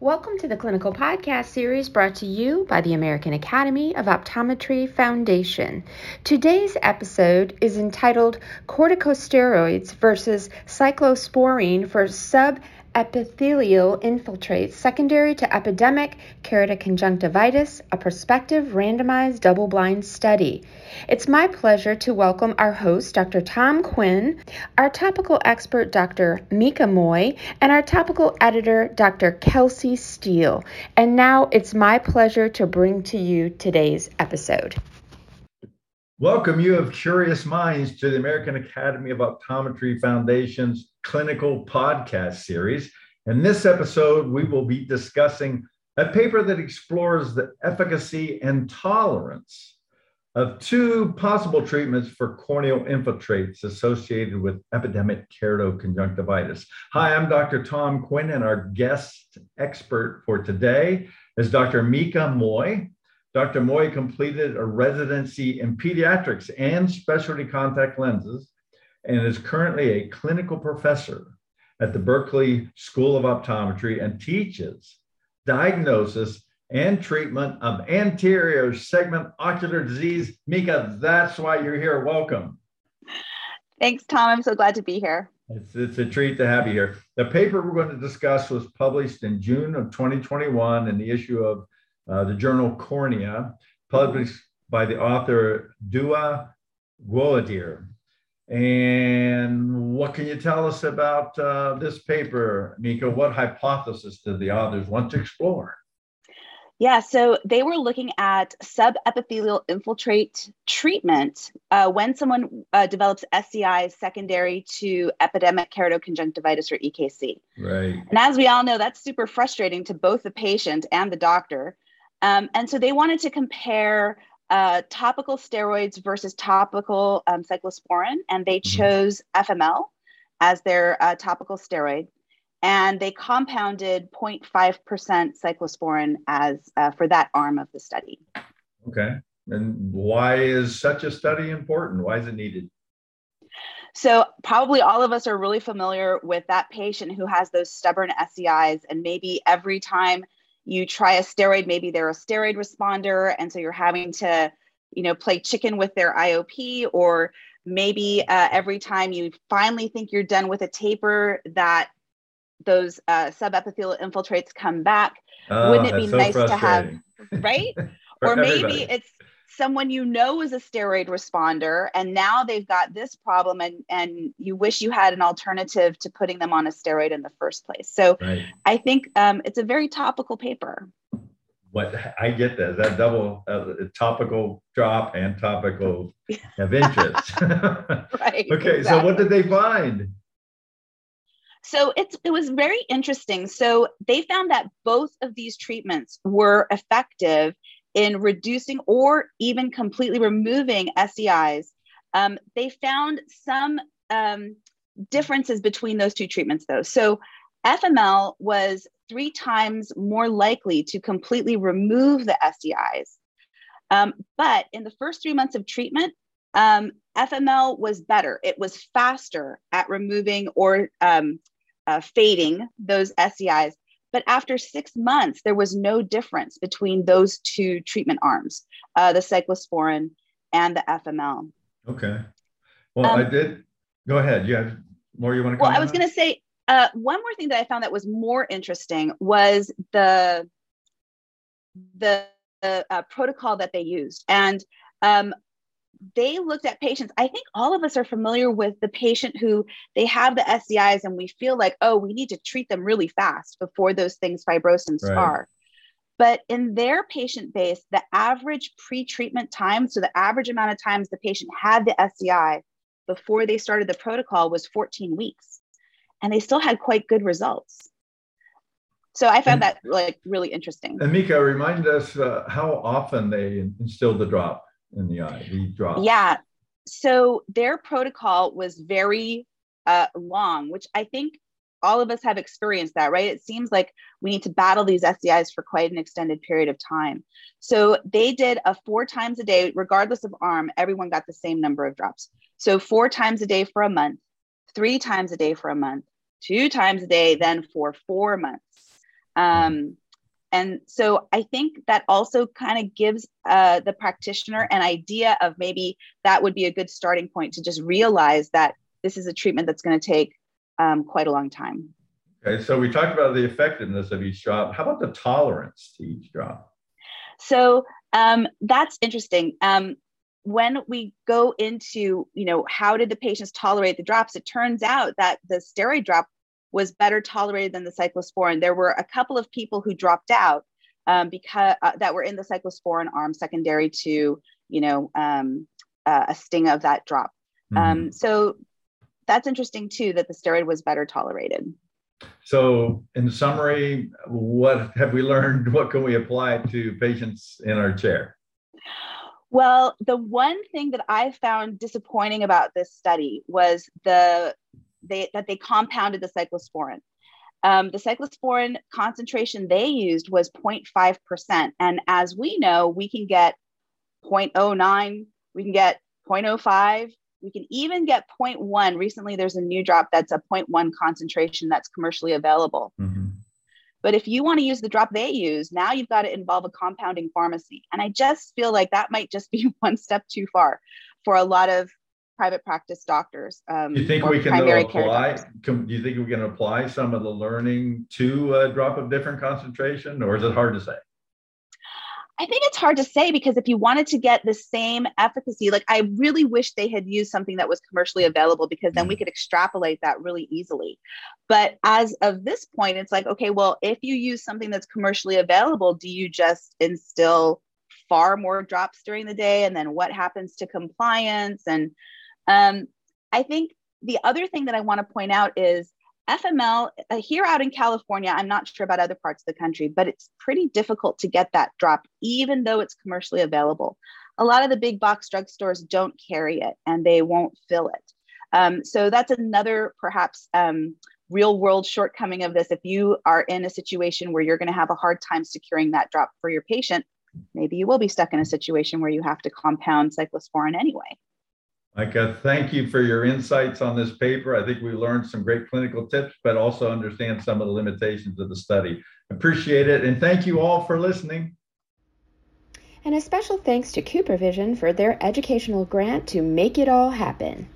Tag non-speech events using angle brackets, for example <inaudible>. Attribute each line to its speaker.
Speaker 1: Welcome to the clinical podcast series brought to you by the American Academy of Optometry Foundation. Today's episode is entitled Corticosteroids versus Cyclosporine for Sub epithelial infiltrates secondary to epidemic keratoconjunctivitis, a prospective randomized double blind study. It's my pleasure to welcome our host, Dr. Tom Quinn, our topical expert, Dr. Mika Moy, and our topical editor, Dr. Kelsy Steele. And now it's my pleasure to bring to you today's episode.
Speaker 2: Welcome, you of curious minds, to the American Academy of Optometry Foundation's clinical podcast series. In this episode, we will be discussing a paper that explores the efficacy and tolerance of two possible treatments for corneal infiltrates associated with epidemic keratoconjunctivitis. Hi, I'm Dr. Tom Quinn, and our guest expert for today is Dr. Mika Moy. Dr. Moy completed a residency in pediatrics and specialty contact lenses and is currently a clinical professor at the Berkeley School of Optometry and teaches diagnosis and treatment of anterior segment ocular disease. Mika, that's why you're here. Welcome.
Speaker 3: Thanks, Tom. I'm so glad to be here.
Speaker 2: It's, it's a treat to have you here. The paper we're going to discuss was published in June of 2021 in the issue of uh, the journal Cornea, published by the author Dua Gwodir. And what can you tell us about uh, this paper, Mika? What hypothesis did the authors want to explore?
Speaker 3: Yeah, so they were looking at subepithelial infiltrate treatment uh, when someone uh, develops SEI secondary to epidemic keratoconjunctivitis or EKC.
Speaker 2: Right.
Speaker 3: And as we all know, that's super frustrating to both the patient and the doctor um, and so they wanted to compare uh, topical steroids versus topical um, cyclosporin, and they mm-hmm. chose FML as their uh, topical steroid. And they compounded 0.5% cyclosporin as uh, for that arm of the study.
Speaker 2: Okay. And why is such a study important? Why is it needed?
Speaker 3: So, probably all of us are really familiar with that patient who has those stubborn SEIs, and maybe every time you try a steroid, maybe they're a steroid responder, and so you're having to, you know, play chicken with their IOP, or maybe uh, every time you finally think you're done with a taper, that those uh, subepithelial infiltrates come back.
Speaker 2: Oh,
Speaker 3: Wouldn't it be
Speaker 2: so
Speaker 3: nice to have, right? <laughs> or maybe
Speaker 2: everybody.
Speaker 3: it's someone you know is a steroid responder and now they've got this problem and and you wish you had an alternative to putting them on a steroid in the first place. So
Speaker 2: right.
Speaker 3: i think um, it's a very topical paper.
Speaker 2: What i get that that double uh, topical drop and topical <laughs> of interest. <laughs>
Speaker 3: Right
Speaker 2: okay
Speaker 3: exactly.
Speaker 2: so what did they find?
Speaker 3: So it's it was very interesting. So they found that both of these treatments were effective in reducing or even completely removing SEIs, um, they found some um, differences between those two treatments, though. So, FML was three times more likely to completely remove the SEIs. Um, but in the first three months of treatment, um, FML was better. It was faster at removing or um, uh, fading those SEIs but after six months, there was no difference between those two treatment arms, uh, the cyclosporin and the FML.
Speaker 2: Okay. Well, um, I did. Go ahead. You have more you want to
Speaker 3: Well, I was going to say uh, one more thing that I found that was more interesting was the the, the uh, protocol that they used. And um, they looked at patients. I think all of us are familiar with the patient who they have the SEIs and we feel like, oh, we need to treat them really fast before those things fibrose and scar. Right. But in their patient base, the average pre treatment time, so the average amount of times the patient had the SEI before they started the protocol was 14 weeks. And they still had quite good results. So I found and, that like really interesting.
Speaker 2: And Mika, remind us uh, how often they instilled the drop in the eye, the drop?
Speaker 3: Yeah. So their protocol was very uh, long, which I think all of us have experienced that, right? It seems like we need to battle these SEIs for quite an extended period of time. So they did a four times a day, regardless of arm, everyone got the same number of drops. So four times a day for a month, three times a day for a month, two times a day, then for four months. Um, and so I think that also kind of gives uh, the practitioner an idea of maybe that would be a good starting point to just realize that this is a treatment that's going to take um, quite a long time.
Speaker 2: Okay, so we talked about the effectiveness of each drop. How about the tolerance to each drop?
Speaker 3: So um, that's interesting. Um, when we go into, you know, how did the patients tolerate the drops? It turns out that the steroid drop was better tolerated than the cyclosporin. There were a couple of people who dropped out um, because uh, that were in the cyclosporin arm, secondary to, you know, um, uh, a sting of that drop. Mm-hmm. so that's interesting too that the steroid was better tolerated.
Speaker 2: So, in summary, what have we learned? What can we apply to patients in our chair?
Speaker 3: Well, the one thing that I found disappointing about this study was the they that they compounded the cyclosporin. Um, the cyclosporin concentration they used was 0.5%. And as we know, we can get 0.09, we can get 0.05, we can even get 0.1. Recently, there's a new drop that's a 0.1 concentration that's commercially available. Mm-hmm. But if you want to use the drop they use, now you've got to involve a compounding pharmacy. And I just feel like that might just be <laughs> one step too far for a lot of private practice doctors.
Speaker 2: Um, you think we can apply? Can, do you think we can apply some of the learning to a drop of different concentration, or is it hard to say?
Speaker 3: I think it's hard to say because if you wanted to get the same efficacy, like I really wish they had used something that was commercially available because then we mm. could extrapolate that really easily. But as of this point, it's like, okay, well, if you use something that's commercially available, do you just instill far more drops during the day? And then what happens to compliance? And um, I think the other thing that I want to point out is FML uh, here out in California, I'm not sure about other parts of the country, but it's pretty difficult to get that drop, even though it's commercially available. A lot of the big box drugstores don't carry it and they won't fill it. Um, so that's another perhaps um, real world shortcoming of this. If you are in a situation where you're going to have a hard time securing that drop for your patient, maybe you will be stuck in a situation where you have to compound cyclosporin anyway.
Speaker 2: Mika, thank you for your insights on this paper. I think we learned some great clinical tips, but also understand some of the limitations of the study. Appreciate it. And thank you all for listening.
Speaker 1: And a special thanks to CooperVision for their educational grant to make it all happen.